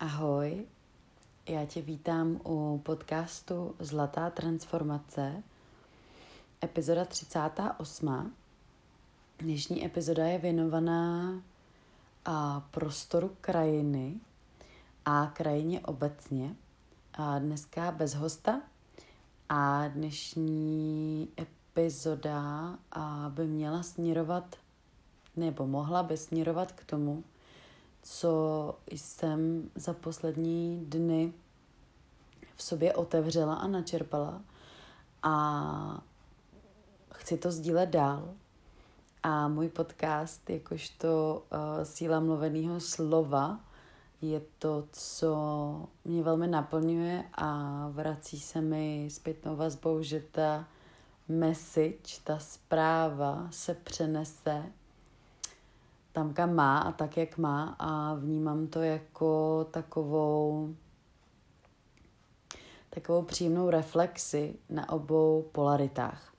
Ahoj, já tě vítám u podcastu Zlatá transformace, epizoda 38. Dnešní epizoda je věnovaná a prostoru krajiny a krajině obecně. A dneska bez hosta a dnešní epizoda by měla směrovat nebo mohla by směrovat k tomu, co jsem za poslední dny v sobě otevřela a načerpala a chci to sdílet dál. A můj podcast, jakožto uh, síla mluveného slova, je to, co mě velmi naplňuje a vrací se mi zpětnou vazbou, že ta message, ta zpráva se přenese tam, kam má a tak, jak má a vnímám to jako takovou takovou příjemnou reflexi na obou polaritách.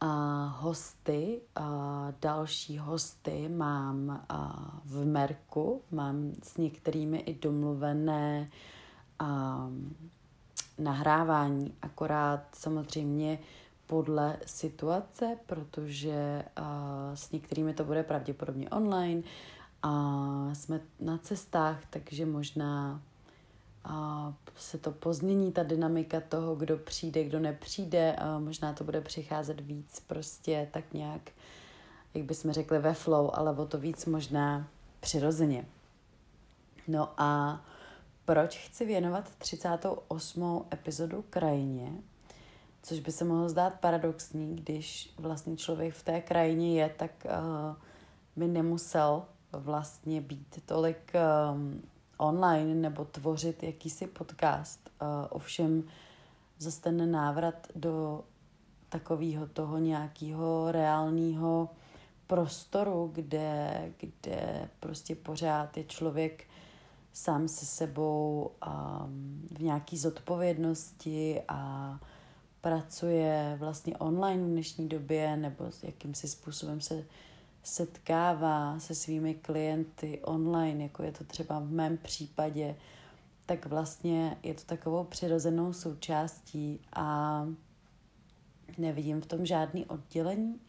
A hosty, a další hosty mám a v Merku, mám s některými i domluvené a, nahrávání, akorát samozřejmě podle situace, protože s některými to bude pravděpodobně online a jsme na cestách, takže možná uh, se to pozmění, ta dynamika toho, kdo přijde, kdo nepřijde, a možná to bude přicházet víc prostě tak nějak, jak bychom řekli, ve flow, ale o to víc možná přirozeně. No a proč chci věnovat 38. epizodu krajině? Což by se mohlo zdát paradoxní, když vlastně člověk v té krajině je, tak uh, by nemusel vlastně být tolik um, online nebo tvořit jakýsi podcast. Uh, ovšem zase ten návrat do takového toho nějakého reálného prostoru, kde, kde prostě pořád je člověk sám se sebou um, v nějaké zodpovědnosti a pracuje vlastně online v dnešní době nebo s jakýmsi způsobem se setkává se svými klienty online, jako je to třeba v mém případě, tak vlastně je to takovou přirozenou součástí a nevidím v tom žádný oddělení.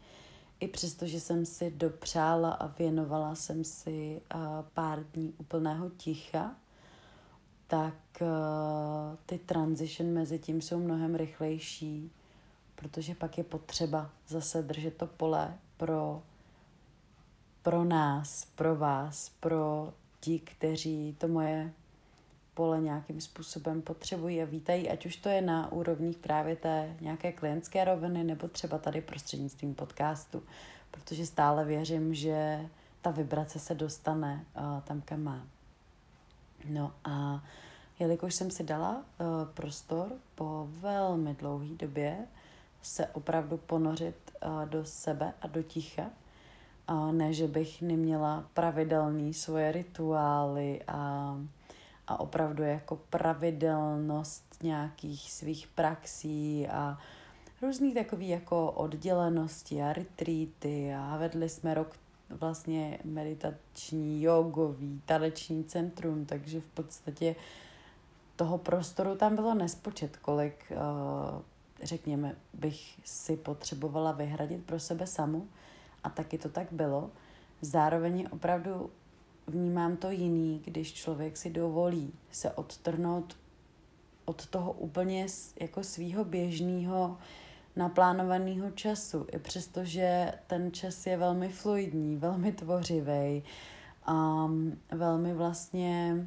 I přesto, že jsem si dopřála a věnovala jsem si pár dní úplného ticha, tak transition mezi tím jsou mnohem rychlejší, protože pak je potřeba zase držet to pole pro, pro nás, pro vás, pro ti, kteří to moje pole nějakým způsobem potřebují a vítají, ať už to je na úrovních právě té nějaké klientské roviny, nebo třeba tady prostřednictvím podcastu, protože stále věřím, že ta vibrace se dostane uh, tam, kam má. No a jelikož jsem si dala uh, prostor po velmi dlouhé době se opravdu ponořit uh, do sebe a do ticha, uh, ne, že bych neměla pravidelný svoje rituály a, a opravdu jako pravidelnost nějakých svých praxí a různý takový jako oddělenosti a retreaty. A vedli jsme rok vlastně meditační, jogový, taneční centrum, takže v podstatě toho prostoru tam bylo nespočet, kolik, eh, řekněme, bych si potřebovala vyhradit pro sebe samu a taky to tak bylo. Zároveň opravdu vnímám to jiný, když člověk si dovolí se odtrhnout od toho úplně jako svýho běžného naplánovaného času, i přesto, že ten čas je velmi fluidní, velmi tvořivý, um, velmi vlastně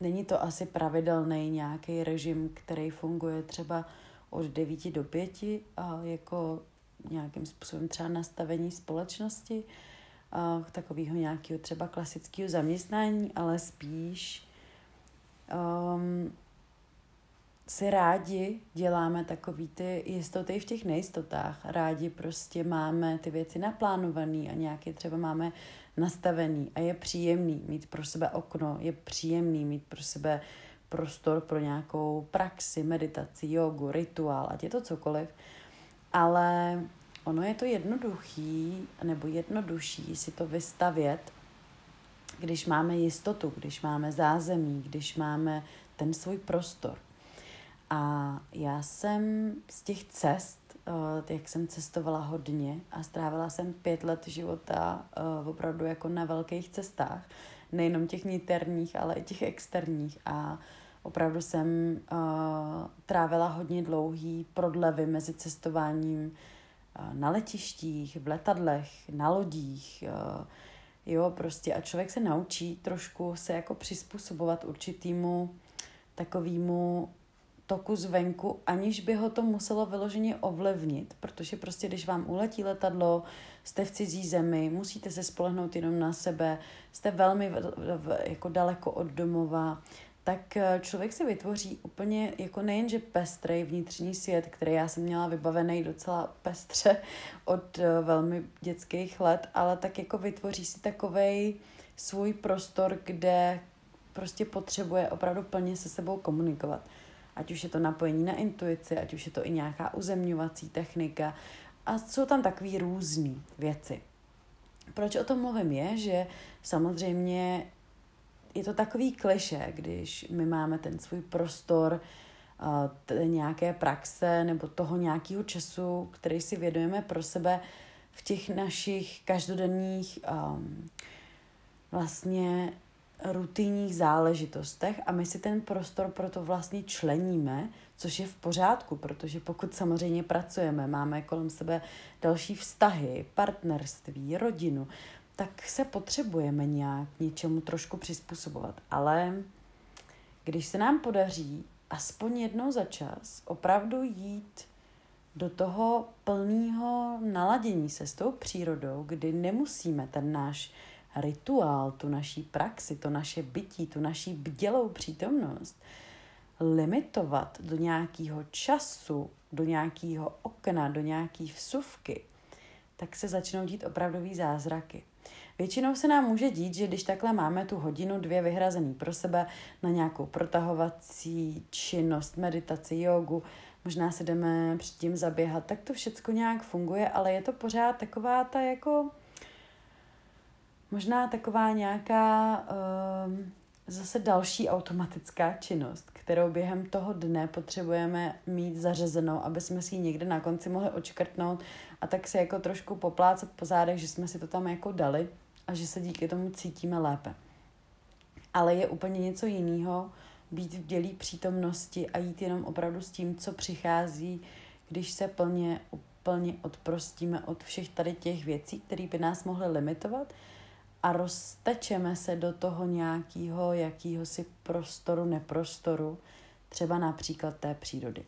není to asi pravidelný nějaký režim, který funguje třeba od 9 do 5, a jako nějakým způsobem třeba nastavení společnosti, a takového nějakého třeba klasického zaměstnání, ale spíš um, si rádi děláme takový ty jistoty v těch nejistotách. Rádi prostě máme ty věci naplánované a nějaké třeba máme nastavený a je příjemný mít pro sebe okno, je příjemný mít pro sebe prostor pro nějakou praxi, meditaci, jogu, rituál, ať je to cokoliv. Ale ono je to jednoduchý nebo jednodušší si to vystavět když máme jistotu, když máme zázemí, když máme ten svůj prostor. A já jsem z těch cest, jak jsem cestovala hodně a strávila jsem pět let života uh, opravdu jako na velkých cestách, nejenom těch niterních, ale i těch externích. A opravdu jsem uh, trávila hodně dlouhý prodlevy mezi cestováním na letištích, v letadlech, na lodích, jo, prostě a člověk se naučí trošku se jako přizpůsobovat určitýmu takovému toku zvenku, aniž by ho to muselo vyloženě ovlivnit, protože prostě když vám uletí letadlo, jste v cizí zemi, musíte se spolehnout jenom na sebe, jste velmi jako daleko od domova, tak eh, člověk si vytvoří úplně jako nejenže pestrej vnitřní svět, který já jsem měla vybavený docela pestře od eh, velmi dětských let, ale tak jako vytvoří si takovej svůj prostor, kde prostě potřebuje opravdu plně se sebou komunikovat. Ať už je to napojení na intuici, ať už je to i nějaká uzemňovací technika. A jsou tam takové různé věci. Proč o tom mluvím je, že samozřejmě je to takový kliše, když my máme ten svůj prostor t- nějaké praxe nebo toho nějakého času, který si vědujeme pro sebe v těch našich každodenních um, vlastně rutinních záležitostech a my si ten prostor proto vlastně členíme, což je v pořádku, protože pokud samozřejmě pracujeme, máme kolem sebe další vztahy, partnerství, rodinu, tak se potřebujeme nějak něčemu trošku přizpůsobovat. Ale když se nám podaří aspoň jednou za čas opravdu jít do toho plného naladění se s tou přírodou, kdy nemusíme ten náš rituál, tu naší praxi, to naše bytí, tu naší bdělou přítomnost limitovat do nějakého času, do nějakého okna, do nějaké vsuvky, tak se začnou dít opravdový zázraky. Většinou se nám může dít, že když takhle máme tu hodinu, dvě vyhrazený pro sebe na nějakou protahovací činnost, meditaci, jogu, možná se jdeme předtím zaběhat, tak to všechno nějak funguje, ale je to pořád taková ta jako možná taková nějaká um, zase další automatická činnost, kterou během toho dne potřebujeme mít zařazenou, aby jsme si ji někde na konci mohli očkrtnout a tak se jako trošku poplácat po zádech, že jsme si to tam jako dali a že se díky tomu cítíme lépe. Ale je úplně něco jiného být v dělí přítomnosti a jít jenom opravdu s tím, co přichází, když se plně, úplně odprostíme od všech tady těch věcí, které by nás mohly limitovat a roztečeme se do toho nějakého jakýhosi prostoru, neprostoru, třeba například té přírody.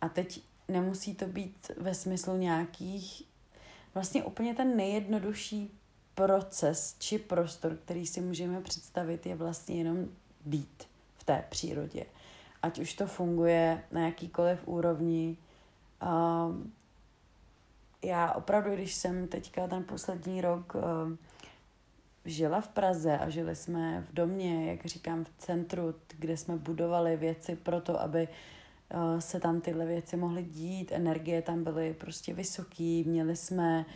A teď nemusí to být ve smyslu nějakých, vlastně úplně ten nejjednodušší proces či prostor, který si můžeme představit, je vlastně jenom být v té přírodě. Ať už to funguje na jakýkoliv úrovni. Um, já opravdu, když jsem teďka ten poslední rok um, žila v Praze a žili jsme v domě, jak říkám, v centru, kde jsme budovali věci pro to, aby uh, se tam tyhle věci mohly dít, energie tam byly prostě vysoký, měli jsme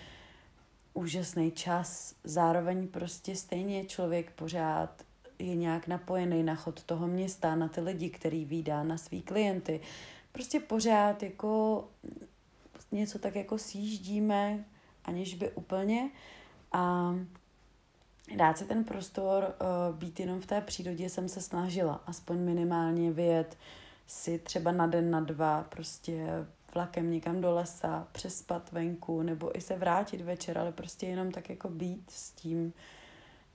úžasný čas, zároveň prostě stejně člověk pořád je nějak napojený na chod toho města, na ty lidi, který výdá, na svý klienty. Prostě pořád jako něco tak jako sjíždíme, aniž by úplně. A dát si ten prostor uh, být jenom v té přírodě jsem se snažila, aspoň minimálně vyjet si třeba na den, na dva, prostě vlakem někam do lesa, přespat venku, nebo i se vrátit večer, ale prostě jenom tak jako být s tím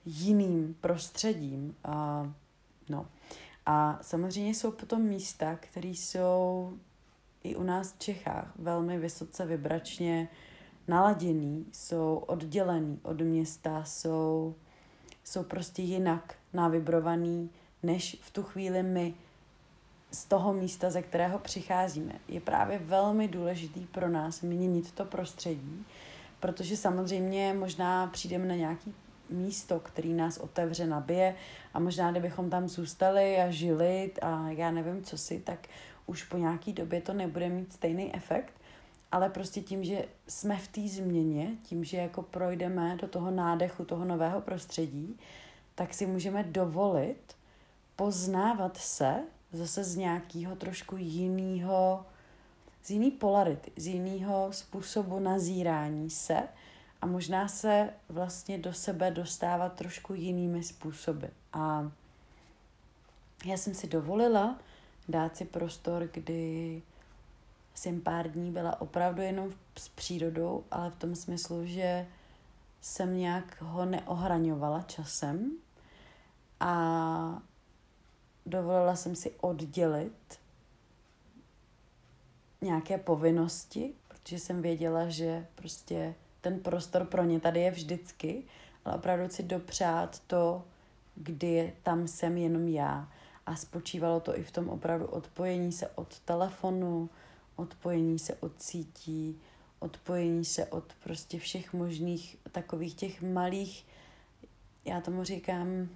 jiným prostředím. A, no. a samozřejmě jsou potom místa, které jsou i u nás v Čechách velmi vysoce vibračně naladěný, jsou oddělený od města, jsou jsou prostě jinak navibrovaný, než v tu chvíli my z toho místa, ze kterého přicházíme. Je právě velmi důležitý pro nás měnit to prostředí, protože samozřejmě možná přijdeme na nějaký místo, který nás otevře, nabije a možná kdybychom tam zůstali a žili a já nevím co si, tak už po nějaký době to nebude mít stejný efekt, ale prostě tím, že jsme v té změně, tím, že jako projdeme do toho nádechu toho nového prostředí, tak si můžeme dovolit poznávat se zase z nějakého trošku jiného, z jiný polarity, z jiného způsobu nazírání se a možná se vlastně do sebe dostávat trošku jinými způsoby. A já jsem si dovolila dát si prostor, kdy jsem pár dní byla opravdu jenom s přírodou, ale v tom smyslu, že jsem nějak ho neohraňovala časem a dovolila jsem si oddělit nějaké povinnosti, protože jsem věděla, že prostě ten prostor pro ně tady je vždycky, ale opravdu si dopřát to, kdy tam jsem jenom já. A spočívalo to i v tom opravdu odpojení se od telefonu, odpojení se od sítí, odpojení se od prostě všech možných takových těch malých, já tomu říkám,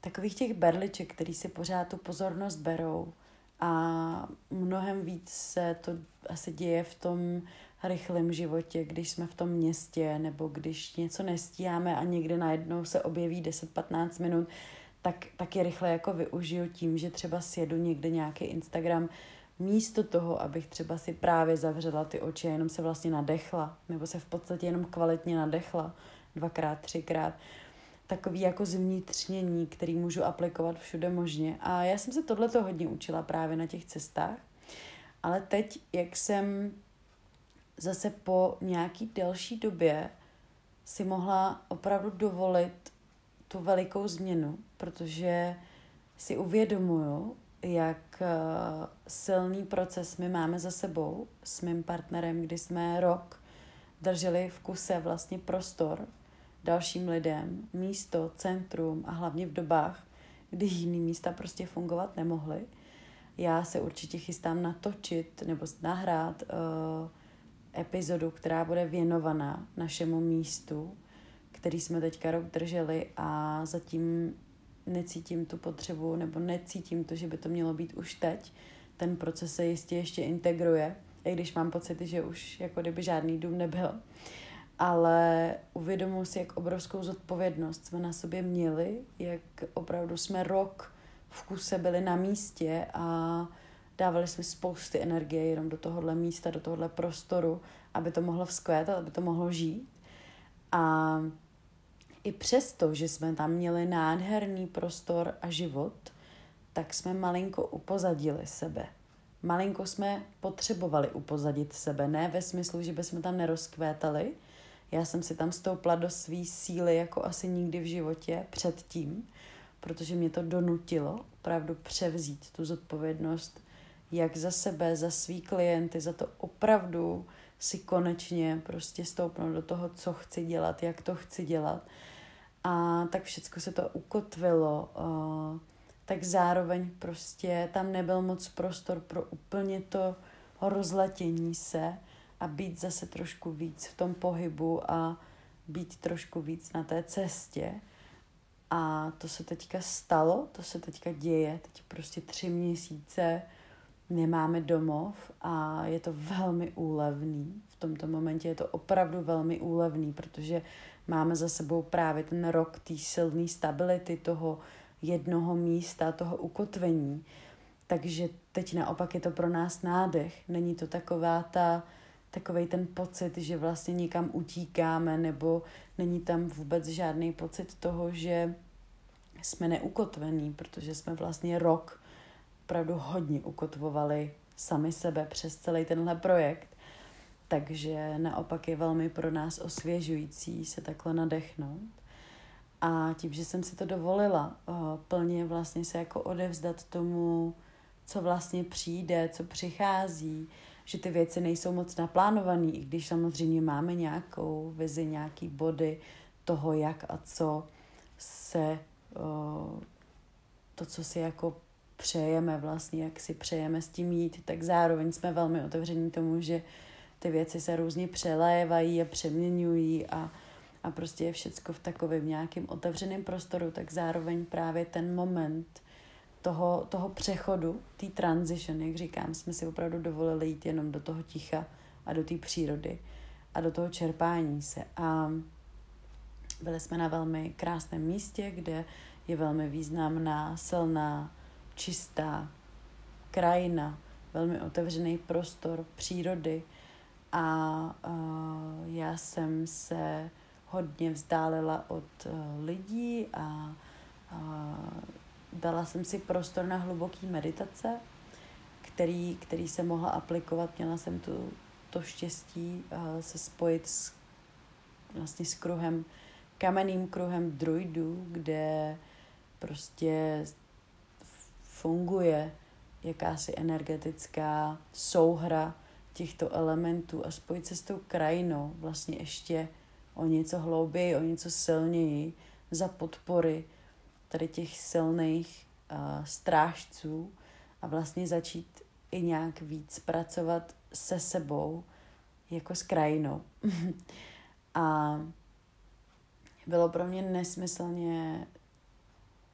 takových těch berliček, který si pořád tu pozornost berou. A mnohem víc se to asi děje v tom rychlém životě, když jsme v tom městě nebo když něco nestíháme a někde najednou se objeví 10-15 minut, tak, tak je rychle jako využiju tím, že třeba sjedu někde nějaký Instagram, místo toho, abych třeba si právě zavřela ty oči a jenom se vlastně nadechla, nebo se v podstatě jenom kvalitně nadechla dvakrát, třikrát, takový jako zvnitřnění, který můžu aplikovat všude možně. A já jsem se tohleto hodně učila právě na těch cestách, ale teď, jak jsem zase po nějaký delší době si mohla opravdu dovolit tu velikou změnu, protože si uvědomuju, jak eh, silný proces my máme za sebou s mým partnerem, kdy jsme rok drželi v kuse vlastně prostor dalším lidem, místo, centrum a hlavně v dobách, kdy jiný místa prostě fungovat nemohly. Já se určitě chystám natočit nebo nahrát uh, epizodu, která bude věnovaná našemu místu, který jsme teďka rok drželi a zatím necítím tu potřebu nebo necítím to, že by to mělo být už teď. Ten proces se jistě ještě integruje, i když mám pocit, že už jako kdyby žádný dům nebyl. Ale uvědomuji si, jak obrovskou zodpovědnost jsme na sobě měli, jak opravdu jsme rok v kuse byli na místě a dávali jsme spousty energie jenom do tohohle místa, do tohohle prostoru, aby to mohlo vzkvétat, aby to mohlo žít. A i přesto, že jsme tam měli nádherný prostor a život, tak jsme malinko upozadili sebe. Malinko jsme potřebovali upozadit sebe, ne ve smyslu, že bychom tam nerozkvétali. Já jsem si tam stoupla do své síly jako asi nikdy v životě předtím, protože mě to donutilo opravdu převzít tu zodpovědnost jak za sebe, za svý klienty, za to opravdu si konečně prostě stoupnout do toho, co chci dělat, jak to chci dělat a tak všechno se to ukotvilo, tak zároveň prostě tam nebyl moc prostor pro úplně to rozletění se a být zase trošku víc v tom pohybu a být trošku víc na té cestě. A to se teďka stalo, to se teďka děje, teď prostě tři měsíce nemáme domov a je to velmi úlevný. V tomto momentě je to opravdu velmi úlevný, protože máme za sebou právě ten rok té silné stability, toho jednoho místa, toho ukotvení. Takže teď naopak je to pro nás nádech. Není to taková ta, takovej ten pocit, že vlastně někam utíkáme, nebo není tam vůbec žádný pocit toho, že jsme neukotvení, protože jsme vlastně rok opravdu hodně ukotvovali sami sebe přes celý tenhle projekt. Takže naopak je velmi pro nás osvěžující se takhle nadechnout. A tím, že jsem si to dovolila uh, plně vlastně se jako odevzdat tomu, co vlastně přijde, co přichází, že ty věci nejsou moc naplánované, i když samozřejmě máme nějakou vizi, nějaký body toho, jak a co se uh, to, co si jako přejeme vlastně, jak si přejeme s tím jít, tak zároveň jsme velmi otevření tomu, že ty věci se různě přelévají a přeměňují a, a prostě je všecko v takovém nějakém otevřeném prostoru, tak zároveň právě ten moment toho, toho přechodu, té transition, jak říkám, jsme si opravdu dovolili jít jenom do toho ticha a do té přírody a do toho čerpání se. A byli jsme na velmi krásném místě, kde je velmi významná, silná, čistá krajina, velmi otevřený prostor přírody a já jsem se hodně vzdálila od uh, lidí a dala jsem si prostor na hluboký meditace, který, který jsem mohla aplikovat. Měla jsem tu, to štěstí uh, se spojit s, vlastně s kruhem, kamenným kruhem druidů, kde prostě funguje jakási energetická souhra těchto elementů a spojit se s tou krajinou vlastně ještě o něco hlouběji, o něco silněji za podpory tady těch silných uh, strážců a vlastně začít i nějak víc pracovat se sebou jako s krajinou. a bylo pro mě nesmyslně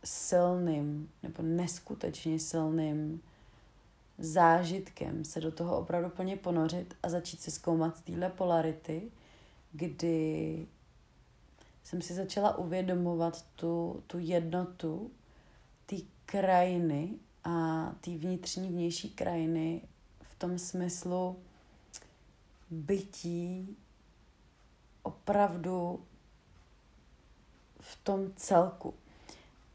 silným nebo neskutečně silným zážitkem se do toho opravdu plně ponořit a začít se zkoumat z téhle polarity, kdy jsem si začala uvědomovat tu, tu jednotu té krajiny a té vnitřní vnější krajiny v tom smyslu bytí opravdu v tom celku.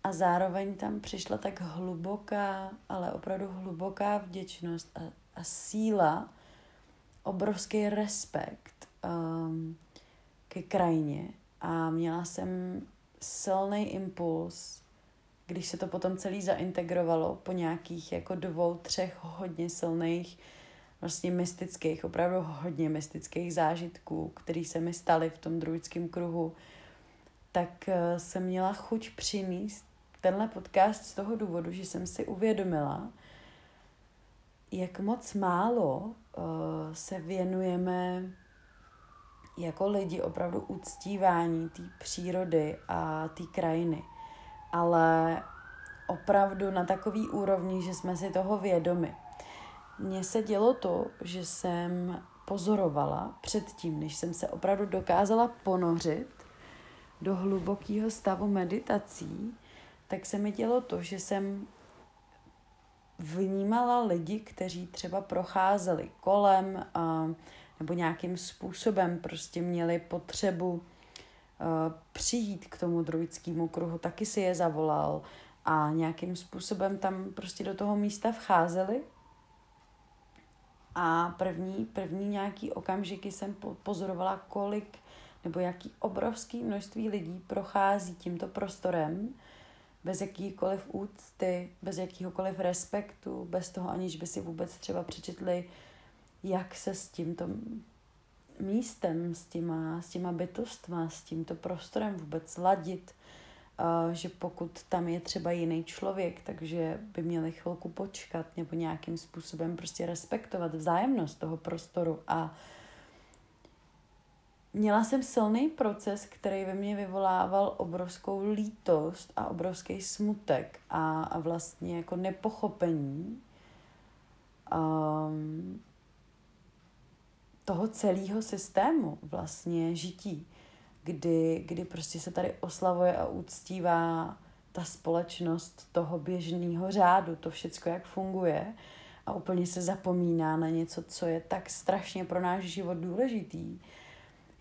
A zároveň tam přišla tak hluboká, ale opravdu hluboká vděčnost a, a síla, obrovský respekt um, ke krajině. A měla jsem silný impuls, když se to potom celý zaintegrovalo po nějakých jako dvou, třech hodně silných, vlastně mystických, opravdu hodně mystických zážitků, které se mi staly v tom druidském kruhu, tak uh, jsem měla chuť přinést tenhle podcast z toho důvodu, že jsem si uvědomila, jak moc málo uh, se věnujeme jako lidi opravdu uctívání té přírody a té krajiny. Ale opravdu na takový úrovni, že jsme si toho vědomi. Mně se dělo to, že jsem pozorovala předtím, než jsem se opravdu dokázala ponořit do hlubokého stavu meditací, tak se mi dělo to, že jsem vnímala lidi, kteří třeba procházeli kolem a, nebo nějakým způsobem prostě měli potřebu a, přijít k tomu druidskému kruhu, taky si je zavolal a nějakým způsobem tam prostě do toho místa vcházeli. A první, první nějaký okamžiky jsem pozorovala, kolik nebo jaký obrovský množství lidí prochází tímto prostorem bez jakýkoliv úcty, bez jakýhokoliv respektu, bez toho aniž by si vůbec třeba přečetli, jak se s tímto místem, s těma, s těma bytostma, s tímto prostorem vůbec ladit, uh, že pokud tam je třeba jiný člověk, takže by měli chvilku počkat nebo nějakým způsobem prostě respektovat vzájemnost toho prostoru a Měla jsem silný proces, který ve mně vyvolával obrovskou lítost a obrovský smutek a, a vlastně jako nepochopení um, toho celého systému vlastně žití, kdy, kdy prostě se tady oslavuje a úctívá ta společnost toho běžného řádu, to všecko, jak funguje a úplně se zapomíná na něco, co je tak strašně pro náš život důležitý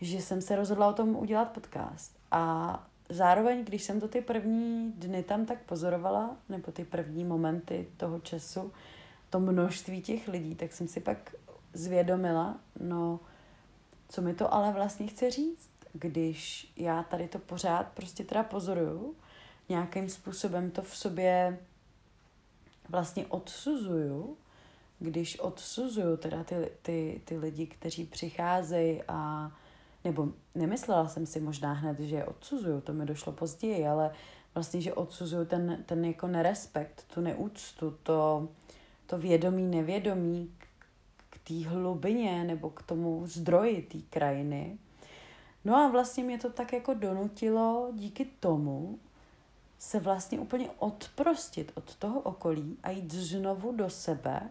že jsem se rozhodla o tom udělat podcast. A zároveň, když jsem to ty první dny tam tak pozorovala, nebo ty první momenty toho času, to množství těch lidí, tak jsem si pak zvědomila, no, co mi to ale vlastně chce říct, když já tady to pořád prostě teda pozoruju, nějakým způsobem to v sobě vlastně odsuzuju, když odsuzuju teda ty, ty, ty lidi, kteří přicházejí a nebo nemyslela jsem si možná hned, že je odsuzuju, to mi došlo později, ale vlastně, že odsuzuju ten, ten jako nerespekt, tu neúctu, to, to vědomí, nevědomí k, té hlubině nebo k tomu zdroji té krajiny. No a vlastně mě to tak jako donutilo díky tomu se vlastně úplně odprostit od toho okolí a jít znovu do sebe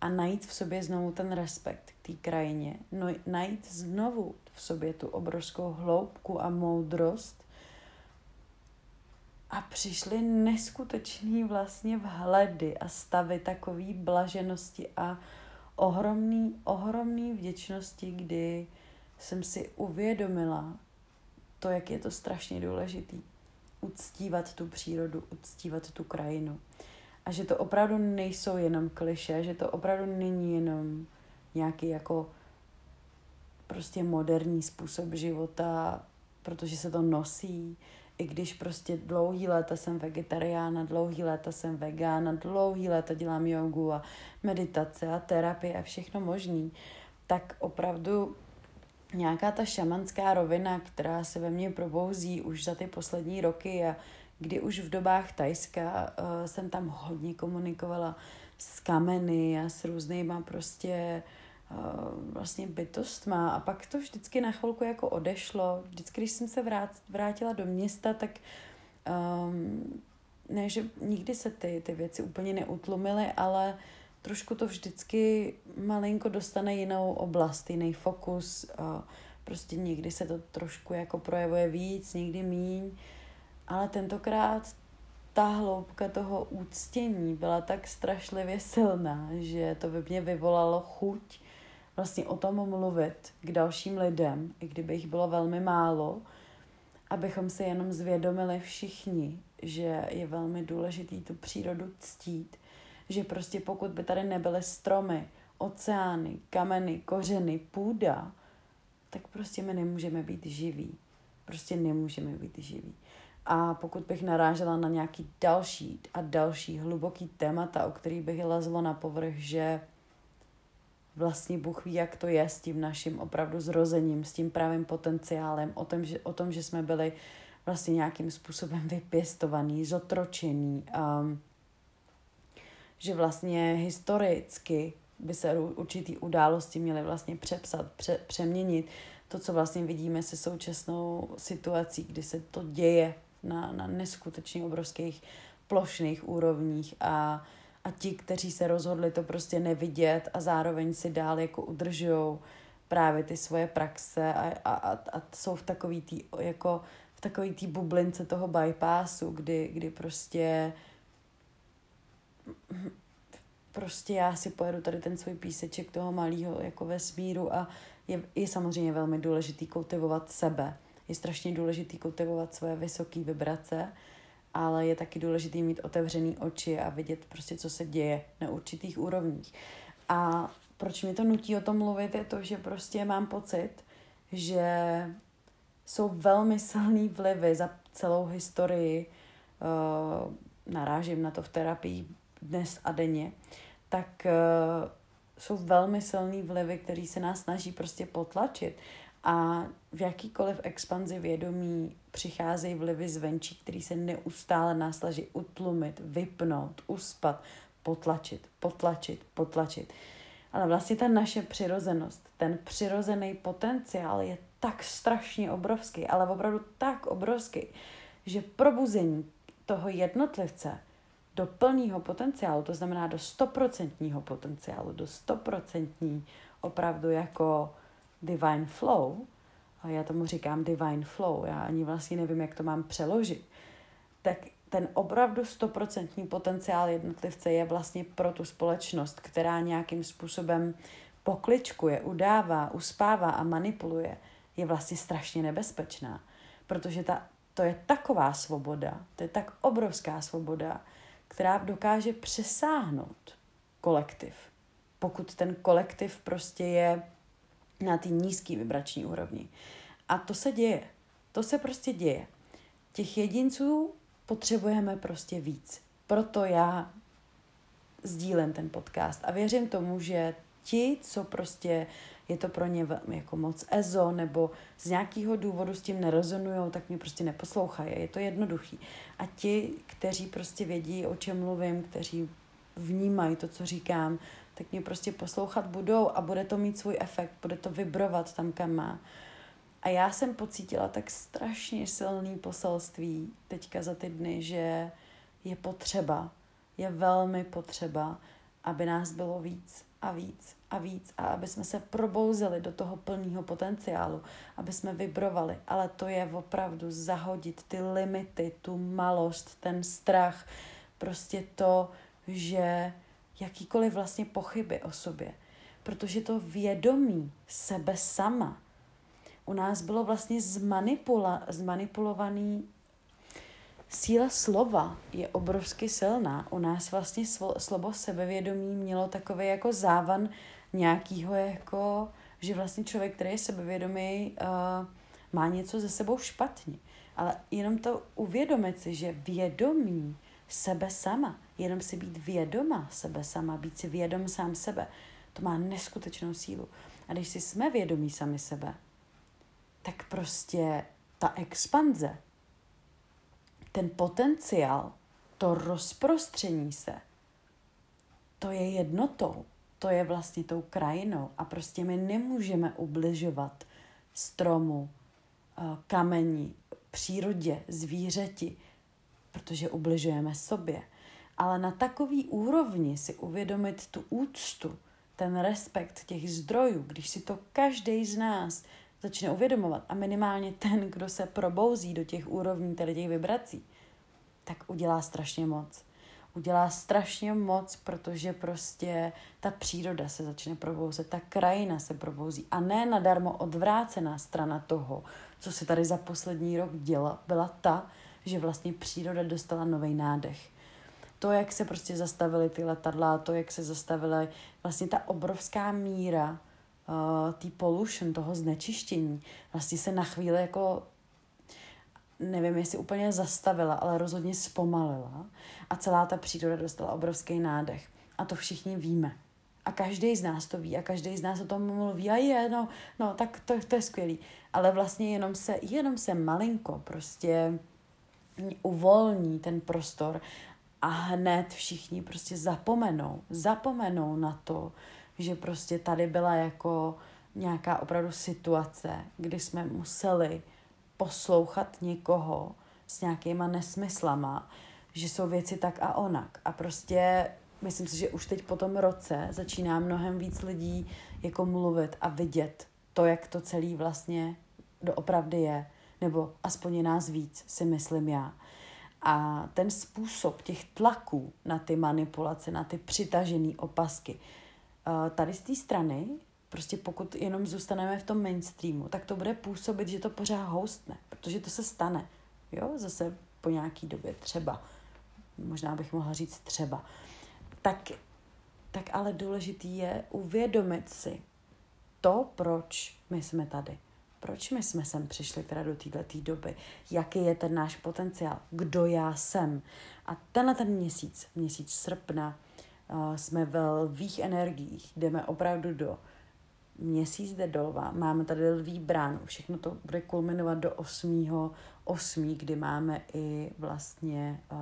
a najít v sobě znovu ten respekt k té krajině, no, najít znovu v sobě tu obrovskou hloubku a moudrost a přišly neskutečný vlastně vhledy a stavy takový blaženosti a ohromný, ohromný vděčnosti, kdy jsem si uvědomila to, jak je to strašně důležitý. Uctívat tu přírodu, uctívat tu krajinu. A že to opravdu nejsou jenom kliše, že to opravdu není jenom nějaký jako prostě moderní způsob života, protože se to nosí, i když prostě dlouhý léta jsem vegetariána, dlouhý léta jsem vegána, dlouhý léta dělám jogu a meditace a terapie a všechno možný, tak opravdu nějaká ta šamanská rovina, která se ve mně probouzí už za ty poslední roky a kdy už v dobách Tajska uh, jsem tam hodně komunikovala s kameny a s různýma prostě uh, vlastně bytostma a pak to vždycky na chvilku jako odešlo. Vždycky, když jsem se vrát, vrátila do města, tak um, ne, že nikdy se ty, ty věci úplně neutlumily, ale trošku to vždycky malinko dostane jinou oblast, jiný fokus. Uh, prostě někdy se to trošku jako projevuje víc, někdy míň. Ale tentokrát ta hloubka toho úctění byla tak strašlivě silná, že to ve mně vyvolalo chuť vlastně o tom mluvit k dalším lidem, i kdyby jich bylo velmi málo, abychom si jenom zvědomili všichni, že je velmi důležitý tu přírodu ctít, že prostě pokud by tady nebyly stromy, oceány, kameny, kořeny, půda, tak prostě my nemůžeme být živí. Prostě nemůžeme být živí. A pokud bych narážela na nějaký další a další hluboký témata, o kterých bych lezlo na povrch, že vlastně Bůh ví, jak to je s tím naším opravdu zrozením, s tím pravým potenciálem, o tom, že, o tom, že jsme byli vlastně nějakým způsobem vypěstovaný, zotročený, um, že vlastně historicky by se určitý události měly vlastně přepsat, pře, přeměnit. To, co vlastně vidíme se současnou situací, kdy se to děje na, na neskutečně obrovských plošných úrovních a, a ti, kteří se rozhodli to prostě nevidět a zároveň si dál jako udržují právě ty svoje praxe a, a, a, a jsou v takový tý, jako v takový tý bublince toho bypassu, kdy, kdy prostě prostě já si pojedu tady ten svůj píseček toho malého jako vesmíru a je, je samozřejmě velmi důležitý kultivovat sebe. Je strašně důležitý kultivovat své vysoké vibrace, ale je taky důležitý mít otevřený oči a vidět prostě, co se děje na určitých úrovních. A proč mi to nutí o tom mluvit, je to, že prostě mám pocit, že jsou velmi silný vlivy za celou historii, uh, narážím na to v terapii dnes a denně, tak uh, jsou velmi silný vlivy, který se nás snaží prostě potlačit. A v jakýkoliv expanzi vědomí přicházejí vlivy zvenčí, který se neustále nás snaží utlumit, vypnout, uspat, potlačit, potlačit, potlačit. Ale vlastně ta naše přirozenost, ten přirozený potenciál je tak strašně obrovský, ale opravdu tak obrovský, že probuzení toho jednotlivce do plného potenciálu, to znamená do stoprocentního potenciálu, do stoprocentní opravdu jako divine flow, a já tomu říkám divine flow, já ani vlastně nevím, jak to mám přeložit, tak ten opravdu stoprocentní potenciál jednotlivce je vlastně pro tu společnost, která nějakým způsobem pokličkuje, udává, uspává a manipuluje, je vlastně strašně nebezpečná. Protože ta, to je taková svoboda, to je tak obrovská svoboda, která dokáže přesáhnout kolektiv. Pokud ten kolektiv prostě je na té nízké vibrační úrovni. A to se děje. To se prostě děje. Těch jedinců potřebujeme prostě víc. Proto já sdílem ten podcast a věřím tomu, že ti, co prostě je to pro ně jako moc ezo, nebo z nějakého důvodu s tím nerezonují, tak mě prostě neposlouchají. Je to jednoduchý. A ti, kteří prostě vědí, o čem mluvím, kteří vnímají to, co říkám, tak mě prostě poslouchat budou a bude to mít svůj efekt, bude to vibrovat tam, kam má. A já jsem pocítila tak strašně silný poselství teďka za ty dny, že je potřeba, je velmi potřeba, aby nás bylo víc a víc a víc a aby jsme se probouzeli do toho plného potenciálu, aby jsme vibrovali. Ale to je opravdu zahodit ty limity, tu malost, ten strach, prostě to, že jakýkoliv vlastně pochyby o sobě. Protože to vědomí sebe sama u nás bylo vlastně zmanipula, zmanipulovaný síla slova je obrovsky silná. U nás vlastně slovo sebevědomí mělo takový jako závan nějakýho jako, že vlastně člověk, který je sebevědomý, uh, má něco ze sebou špatně. Ale jenom to uvědomit si, že vědomí sebe sama, jenom si být vědoma sebe sama, být si vědom sám sebe, to má neskutečnou sílu. A když si jsme vědomí sami sebe, tak prostě ta expanze, ten potenciál, to rozprostření se, to je jednotou, to je vlastně tou krajinou a prostě my nemůžeme ubližovat stromu, eh, kamení, přírodě, zvířeti, protože ubližujeme sobě. Ale na takový úrovni si uvědomit tu úctu, ten respekt těch zdrojů, když si to každý z nás začne uvědomovat a minimálně ten, kdo se probouzí do těch úrovní, tedy těch vibrací, tak udělá strašně moc. Udělá strašně moc, protože prostě ta příroda se začne probouzet, ta krajina se probouzí a ne nadarmo odvrácená strana toho, co se tady za poslední rok děla, byla ta, že vlastně příroda dostala nový nádech. To, jak se prostě zastavily ty letadla, to, jak se zastavila vlastně ta obrovská míra uh, té pollution, toho znečištění, vlastně se na chvíli jako nevím, jestli úplně zastavila, ale rozhodně zpomalila a celá ta příroda dostala obrovský nádech. A to všichni víme. A každý z nás to ví a každý z nás o tom mluví a je, no, no tak to, to je skvělý. Ale vlastně jenom se, jenom se malinko prostě uvolní ten prostor a hned všichni prostě zapomenou, zapomenou na to, že prostě tady byla jako nějaká opravdu situace, kdy jsme museli poslouchat někoho s nějakýma nesmyslama, že jsou věci tak a onak. A prostě myslím si, že už teď po tom roce začíná mnohem víc lidí jako mluvit a vidět to, jak to celý vlastně doopravdy je. Nebo aspoň je nás víc, si myslím já. A ten způsob těch tlaků na ty manipulace, na ty přitažené opasky, Eh, tady z té strany, prostě pokud jenom zůstaneme v tom mainstreamu, tak to bude působit, že to pořád hostne, protože to se stane, jo, zase po nějaký době třeba, možná bych mohla říct třeba, tak, tak ale důležitý je uvědomit si to, proč my jsme tady. Proč my jsme sem přišli teda do této doby? Jaký je ten náš potenciál? Kdo já jsem? A tenhle ten měsíc, měsíc srpna, jsme ve lvých energiích, jdeme opravdu do měsíc jde dolva, máme tady lví bránu, všechno to bude kulminovat do 8. 8. kdy máme i vlastně uh,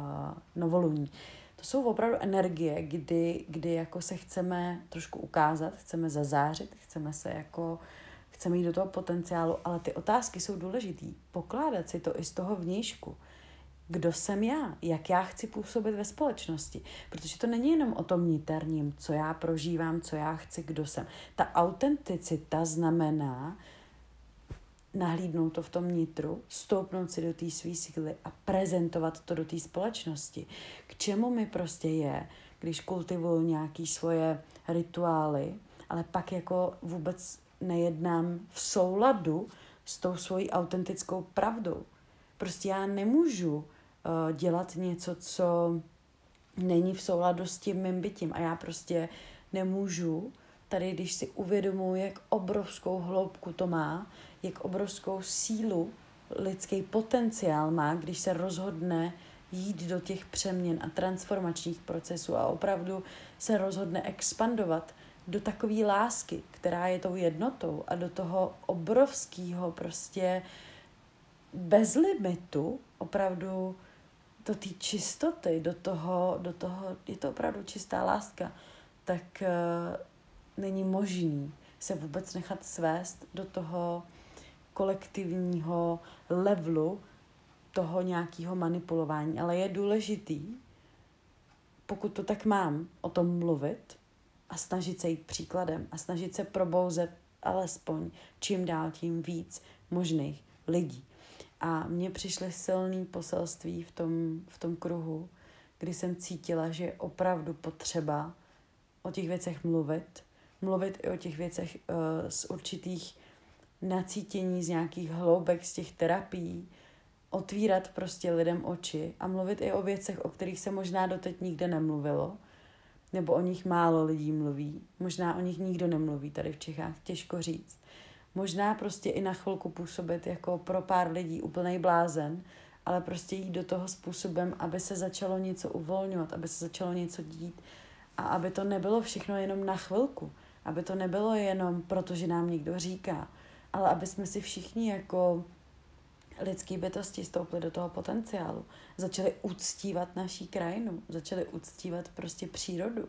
novoluní. To jsou opravdu energie, kdy, kdy jako se chceme trošku ukázat, chceme zazářit, chceme se jako, chceme jít do toho potenciálu, ale ty otázky jsou důležitý. Pokládat si to i z toho vnějšku kdo jsem já, jak já chci působit ve společnosti. Protože to není jenom o tom niterním, co já prožívám, co já chci, kdo jsem. Ta autenticita znamená nahlídnout to v tom nitru, stoupnout si do té své síly a prezentovat to do té společnosti. K čemu mi prostě je, když kultivuju nějaké svoje rituály, ale pak jako vůbec nejednám v souladu s tou svojí autentickou pravdou. Prostě já nemůžu uh, dělat něco, co není v souladu s tím mým bytím. A já prostě nemůžu tady, když si uvědomuji, jak obrovskou hloubku to má, jak obrovskou sílu lidský potenciál má, když se rozhodne jít do těch přeměn a transformačních procesů a opravdu se rozhodne expandovat do takové lásky, která je tou jednotou a do toho obrovského prostě bez limitu, opravdu do té čistoty, do toho, do toho, je to opravdu čistá láska, tak uh, není možný se vůbec nechat svést do toho kolektivního levelu toho nějakého manipulování. Ale je důležitý pokud to tak mám, o tom mluvit a snažit se jít příkladem a snažit se probouzet alespoň čím dál tím víc možných lidí. A mně přišly silný poselství v tom, v tom kruhu, kdy jsem cítila, že je opravdu potřeba o těch věcech mluvit. Mluvit i o těch věcech uh, z určitých nacítění, z nějakých hloubek, z těch terapií. Otvírat prostě lidem oči a mluvit i o věcech, o kterých se možná doteď nikde nemluvilo. Nebo o nich málo lidí mluví. Možná o nich nikdo nemluví tady v Čechách, těžko říct. Možná prostě i na chvilku působit jako pro pár lidí úplný blázen, ale prostě jít do toho způsobem, aby se začalo něco uvolňovat, aby se začalo něco dít a aby to nebylo všechno jenom na chvilku, aby to nebylo jenom proto, že nám někdo říká, ale aby jsme si všichni jako lidský bytosti stoupli do toho potenciálu, začali uctívat naší krajinu, začali uctívat prostě přírodu,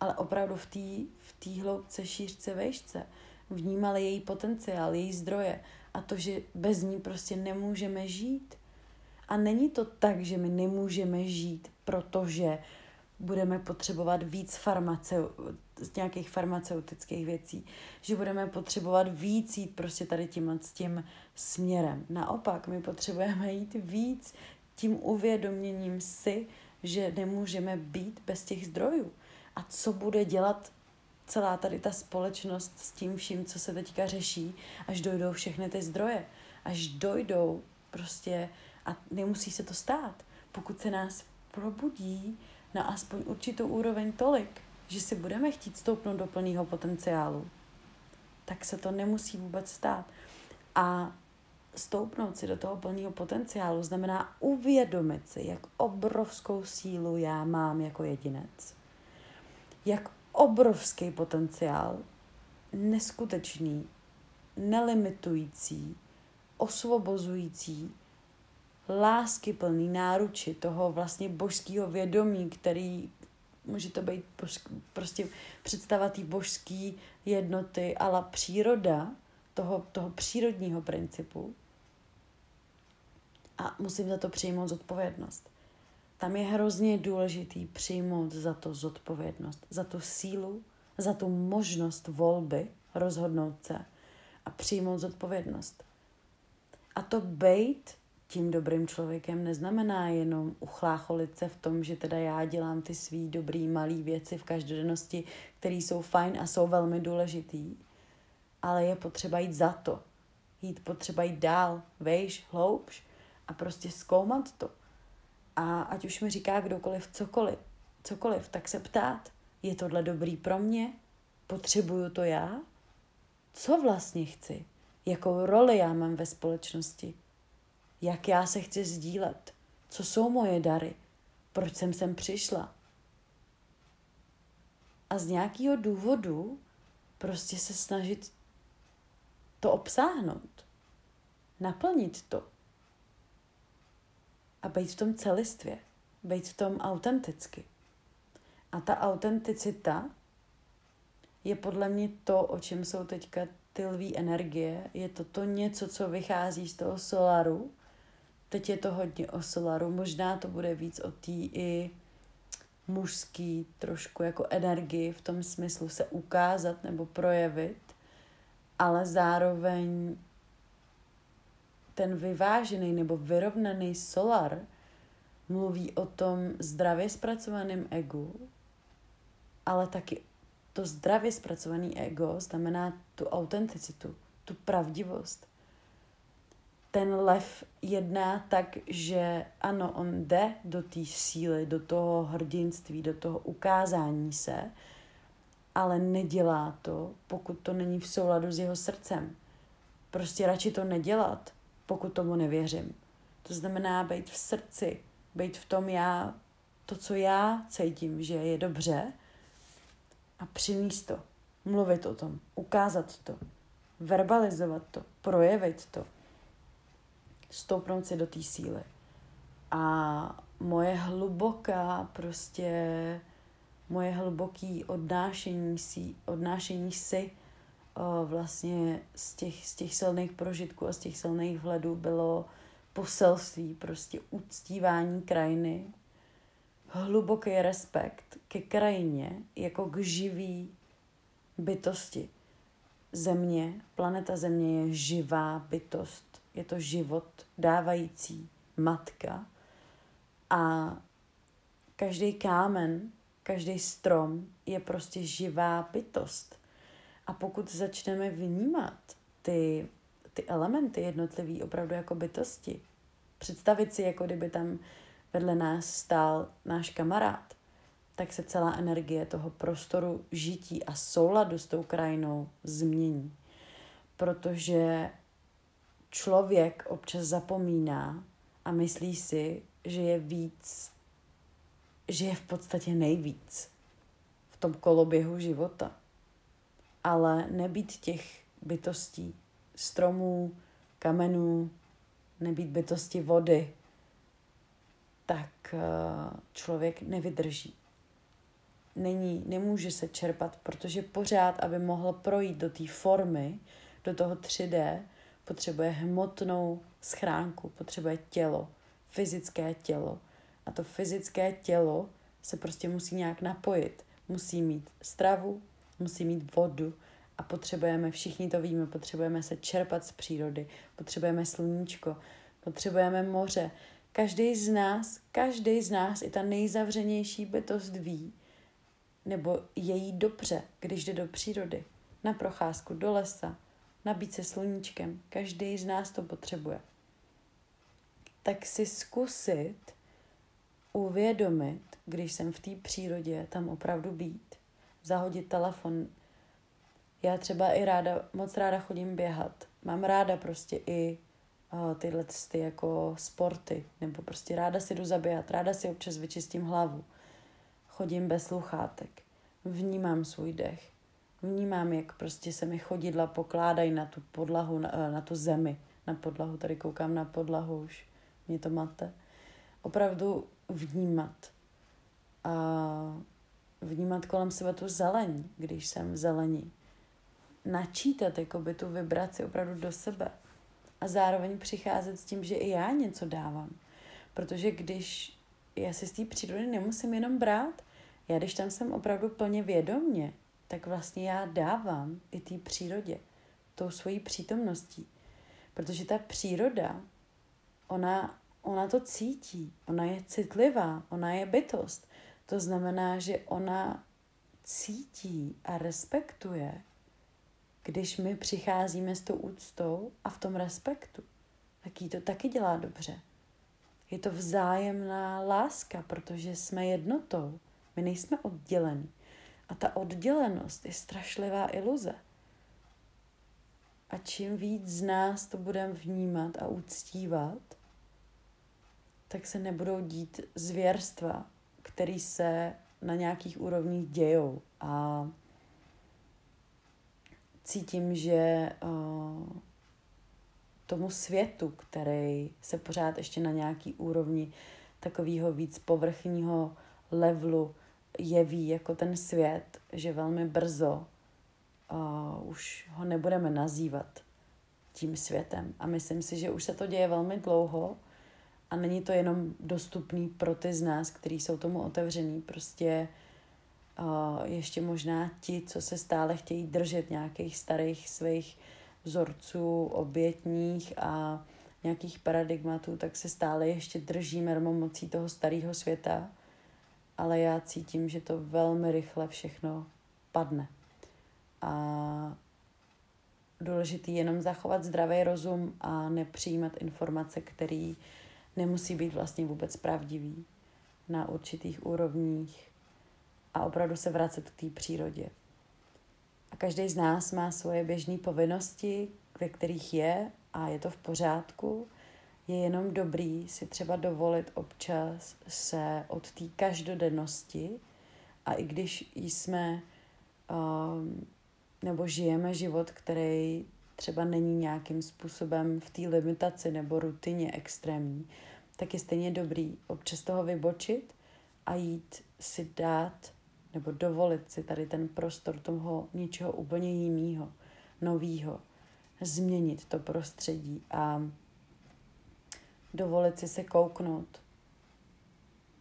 ale opravdu v té v tý hloubce, šířce, vejšce, vnímali její potenciál, její zdroje a to, že bez ní prostě nemůžeme žít. A není to tak, že my nemůžeme žít, protože budeme potřebovat víc farmaceu, z nějakých farmaceutických věcí, že budeme potřebovat víc jít prostě tady tímhle s tím směrem. Naopak, my potřebujeme jít víc tím uvědoměním si, že nemůžeme být bez těch zdrojů. A co bude dělat celá tady ta společnost s tím vším, co se teďka řeší, až dojdou všechny ty zdroje, až dojdou prostě a nemusí se to stát, pokud se nás probudí na aspoň určitou úroveň tolik, že si budeme chtít stoupnout do plného potenciálu, tak se to nemusí vůbec stát. A stoupnout si do toho plného potenciálu znamená uvědomit si, jak obrovskou sílu já mám jako jedinec. Jak obrovský potenciál, neskutečný, nelimitující, osvobozující, láskyplný náruči toho vlastně božského vědomí, který může to být prostě představa té božské jednoty, ale příroda toho, toho přírodního principu. A musím za to přijmout zodpovědnost. Tam je hrozně důležitý přijmout za to zodpovědnost, za tu sílu, za tu možnost volby rozhodnout se a přijmout zodpovědnost. A to být tím dobrým člověkem neznamená jenom uchlácholit se v tom, že teda já dělám ty svý dobrý malý věci v každodennosti, které jsou fajn a jsou velmi důležitý, ale je potřeba jít za to. Jít potřeba jít dál, vejš, hloubš a prostě zkoumat to a ať už mi říká kdokoliv cokoliv, cokoliv, tak se ptát, je tohle dobrý pro mě? Potřebuju to já? Co vlastně chci? Jakou roli já mám ve společnosti? Jak já se chci sdílet? Co jsou moje dary? Proč jsem sem přišla? A z nějakého důvodu prostě se snažit to obsáhnout. Naplnit to a být v tom celistvě, být v tom autenticky. A ta autenticita je podle mě to, o čem jsou teďka ty lví energie. Je to to něco, co vychází z toho solaru. Teď je to hodně o solaru. Možná to bude víc o té i mužský trošku jako energii v tom smyslu se ukázat nebo projevit, ale zároveň ten vyvážený nebo vyrovnaný solar mluví o tom zdravě zpracovaném egu, ale taky to zdravě zpracované ego znamená tu autenticitu, tu pravdivost. Ten lev jedná tak, že ano, on jde do té síly, do toho hrdinství, do toho ukázání se, ale nedělá to, pokud to není v souladu s jeho srdcem. Prostě radši to nedělat, pokud tomu nevěřím. To znamená být v srdci, být v tom já, to, co já cítím, že je dobře a přinést to, mluvit o tom, ukázat to, verbalizovat to, projevit to, stoupnout si do té síly. A moje hluboká prostě, moje hluboký odnášení si, odnášení si vlastně z těch, z těch silných prožitků a z těch silných vhledů bylo poselství, prostě uctívání krajiny, hluboký respekt ke krajině jako k živý bytosti. Země, planeta Země je živá bytost. Je to život dávající matka a každý kámen, každý strom je prostě živá bytost. A pokud začneme vnímat ty, ty elementy jednotlivý opravdu jako bytosti, představit si, jako kdyby tam vedle nás stál náš kamarád, tak se celá energie toho prostoru žití a souladu s tou krajinou změní. Protože člověk občas zapomíná a myslí si, že je víc, že je v podstatě nejvíc v tom koloběhu života. Ale nebýt těch bytostí, stromů, kamenů, nebýt bytosti vody, tak eh, člověk nevydrží. Není, nemůže se čerpat, protože pořád, aby mohl projít do té formy, do toho 3D, potřebuje hmotnou schránku, potřebuje tělo, fyzické tělo. A to fyzické tělo se prostě musí nějak napojit. Musí mít stravu, musí mít vodu a potřebujeme, všichni to víme, potřebujeme se čerpat z přírody, potřebujeme sluníčko, potřebujeme moře. Každý z nás, každý z nás, i ta nejzavřenější bytost ví, nebo je jí dobře, když jde do přírody, na procházku, do lesa, nabít se sluníčkem. Každý z nás to potřebuje. Tak si zkusit uvědomit, když jsem v té přírodě, tam opravdu být. Zahodit telefon. Já třeba i ráda, moc ráda chodím běhat. Mám ráda prostě i uh, tyhle ty jako sporty. Nebo prostě ráda si jdu zaběhat. Ráda si občas vyčistím hlavu. Chodím bez sluchátek. Vnímám svůj dech vnímám, jak prostě se mi chodidla pokládají na tu podlahu, na, eh, na tu zemi, na podlahu, tady koukám na podlahu už, mě to mate. Opravdu vnímat. A vnímat kolem sebe tu zeleň, když jsem v zelení. Načítat jakoby tu vibraci opravdu do sebe. A zároveň přicházet s tím, že i já něco dávám. Protože když já si z té přírody nemusím jenom brát, já když tam jsem opravdu plně vědomně, tak vlastně já dávám i té přírodě, tou svojí přítomností. Protože ta příroda, ona, ona to cítí, ona je citlivá, ona je bytost. To znamená, že ona cítí a respektuje, když my přicházíme s tou úctou a v tom respektu. Tak jí to taky dělá dobře. Je to vzájemná láska, protože jsme jednotou. My nejsme oddělení. A ta oddělenost je strašlivá iluze. A čím víc z nás to budeme vnímat a uctívat, tak se nebudou dít zvěrstva, které se na nějakých úrovních dějou. A cítím, že uh, tomu světu, který se pořád ještě na nějaký úrovni takového víc povrchního levelu jeví jako ten svět, že velmi brzo uh, už ho nebudeme nazývat tím světem. A myslím si, že už se to děje velmi dlouho a není to jenom dostupný pro ty z nás, kteří jsou tomu otevřený. Prostě uh, ještě možná ti, co se stále chtějí držet nějakých starých svých vzorců obětních a nějakých paradigmatů, tak se stále ještě drží mermomocí toho starého světa ale já cítím, že to velmi rychle všechno padne. A důležitý jenom zachovat zdravý rozum a nepřijímat informace, které nemusí být vlastně vůbec pravdivý na určitých úrovních a opravdu se vracet k té přírodě. A každý z nás má svoje běžné povinnosti, ve kterých je a je to v pořádku je jenom dobrý si třeba dovolit občas se od té každodennosti a i když jsme um, nebo žijeme život, který třeba není nějakým způsobem v té limitaci nebo rutině extrémní, tak je stejně dobrý občas toho vybočit a jít si dát nebo dovolit si tady ten prostor toho něčeho úplně jiného, nového, změnit to prostředí a dovolit si se kouknout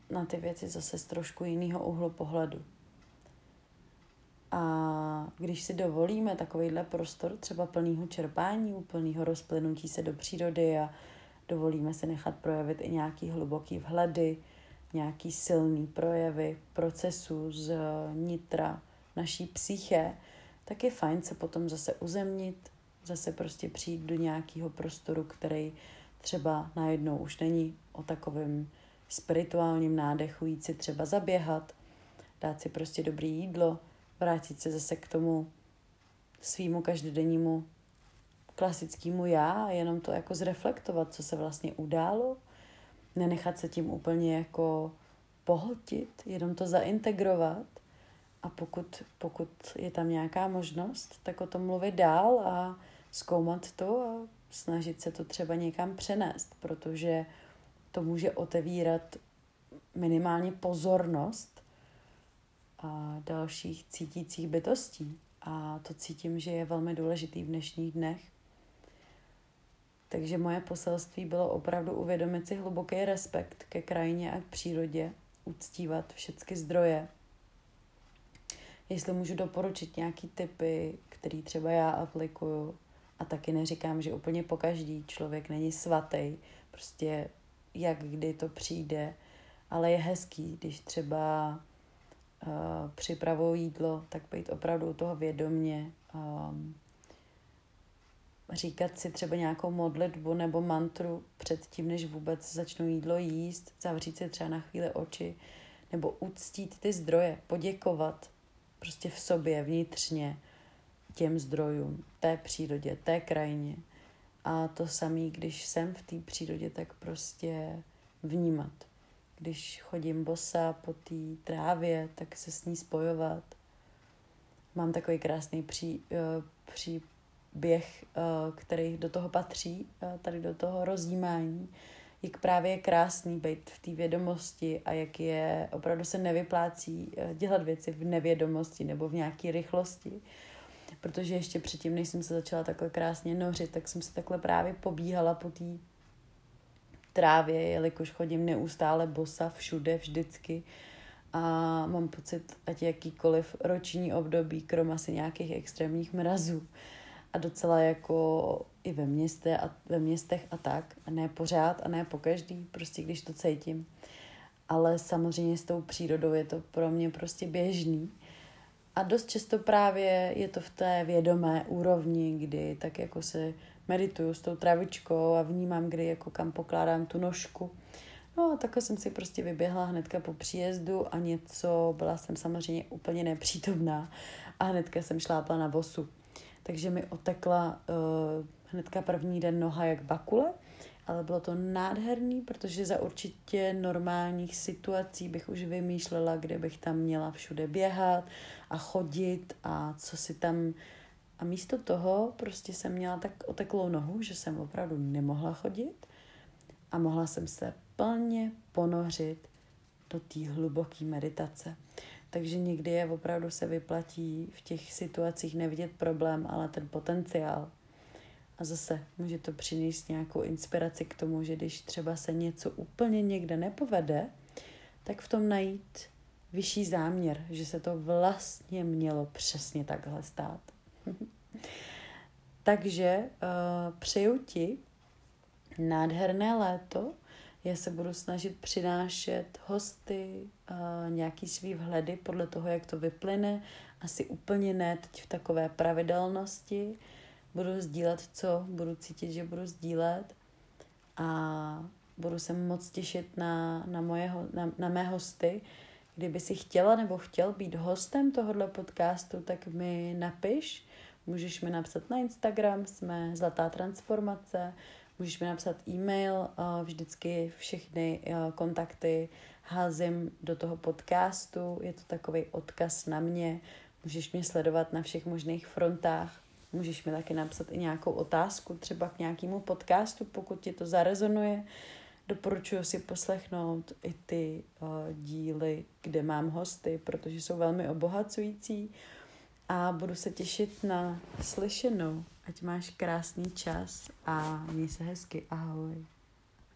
na ty věci zase z trošku jiného úhlu pohledu. A když si dovolíme takovýhle prostor, třeba plného čerpání, úplného rozplynutí se do přírody a dovolíme si nechat projevit i nějaký hluboký vhledy, nějaký silný projevy procesu z nitra naší psyché, tak je fajn se potom zase uzemnit, zase prostě přijít do nějakého prostoru, který třeba najednou už není o takovém spirituálním nádechu, jít si třeba zaběhat, dát si prostě dobré jídlo, vrátit se zase k tomu svýmu každodennímu klasickému já a jenom to jako zreflektovat, co se vlastně událo, nenechat se tím úplně jako pohltit, jenom to zaintegrovat. A pokud, pokud je tam nějaká možnost, tak o tom mluvit dál a zkoumat to a snažit se to třeba někam přenést, protože to může otevírat minimálně pozornost a dalších cítících bytostí. A to cítím, že je velmi důležitý v dnešních dnech. Takže moje poselství bylo opravdu uvědomit si hluboký respekt ke krajině a k přírodě, uctívat všechny zdroje. Jestli můžu doporučit nějaký typy, který třeba já aplikuju, a taky neříkám, že úplně po každý člověk není svatý, prostě jak kdy to přijde, ale je hezký, když třeba uh, připravuju jídlo, tak být opravdu u toho vědomně, um, říkat si třeba nějakou modlitbu nebo mantru před tím, než vůbec začnu jídlo jíst, zavřít si třeba na chvíli oči, nebo uctít ty zdroje, poděkovat prostě v sobě, vnitřně, těm zdrojům, té přírodě, té krajině. A to samé, když jsem v té přírodě, tak prostě vnímat. Když chodím bosa po té trávě, tak se s ní spojovat. Mám takový krásný pří, uh, příběh, uh, který do toho patří, uh, tady do toho rozjímání, jak právě je krásný být v té vědomosti a jak je opravdu se nevyplácí dělat věci v nevědomosti nebo v nějaké rychlosti protože ještě předtím, než jsem se začala takhle krásně nořit, tak jsem se takhle právě pobíhala po té trávě, jelikož chodím neustále bosa všude, vždycky a mám pocit, ať jakýkoliv roční období, krom asi nějakých extrémních mrazů a docela jako i ve, městě a, ve městech a tak, a ne pořád a ne po každý, prostě když to cítím. Ale samozřejmě s tou přírodou je to pro mě prostě běžný a dost často právě je to v té vědomé úrovni, kdy tak jako se medituju s tou travičkou a vnímám, kdy jako kam pokládám tu nožku. No a takhle jsem si prostě vyběhla hnedka po příjezdu a něco, byla jsem samozřejmě úplně nepřítomná a hnedka jsem šlápla na vosu. Takže mi otekla uh, hnedka první den noha jak bakule ale bylo to nádherný, protože za určitě normálních situací bych už vymýšlela, kde bych tam měla všude běhat a chodit a co si tam... A místo toho prostě jsem měla tak oteklou nohu, že jsem opravdu nemohla chodit a mohla jsem se plně ponořit do té hluboké meditace. Takže někdy je opravdu se vyplatí v těch situacích nevidět problém, ale ten potenciál a zase může to přinést nějakou inspiraci k tomu, že když třeba se něco úplně někde nepovede, tak v tom najít vyšší záměr, že se to vlastně mělo přesně takhle stát. Takže uh, přeju ti nádherné léto. Já se budu snažit přinášet hosty, uh, nějaký svý vhledy podle toho, jak to vyplyne. Asi úplně ne teď v takové pravidelnosti, budu sdílet, co budu cítit, že budu sdílet. A budu se moc těšit na, na, moje, na, na mé hosty. Kdyby si chtěla nebo chtěl být hostem tohohle podcastu, tak mi napiš. Můžeš mi napsat na Instagram, jsme Zlatá transformace, můžeš mi napsat e-mail, vždycky všechny kontakty házím do toho podcastu, je to takový odkaz na mě, můžeš mě sledovat na všech možných frontách Můžeš mi taky napsat i nějakou otázku, třeba k nějakému podcastu, pokud ti to zarezonuje. Doporučuji si poslechnout i ty uh, díly, kde mám hosty, protože jsou velmi obohacující a budu se těšit na slyšenou. Ať máš krásný čas a měj se hezky. Ahoj.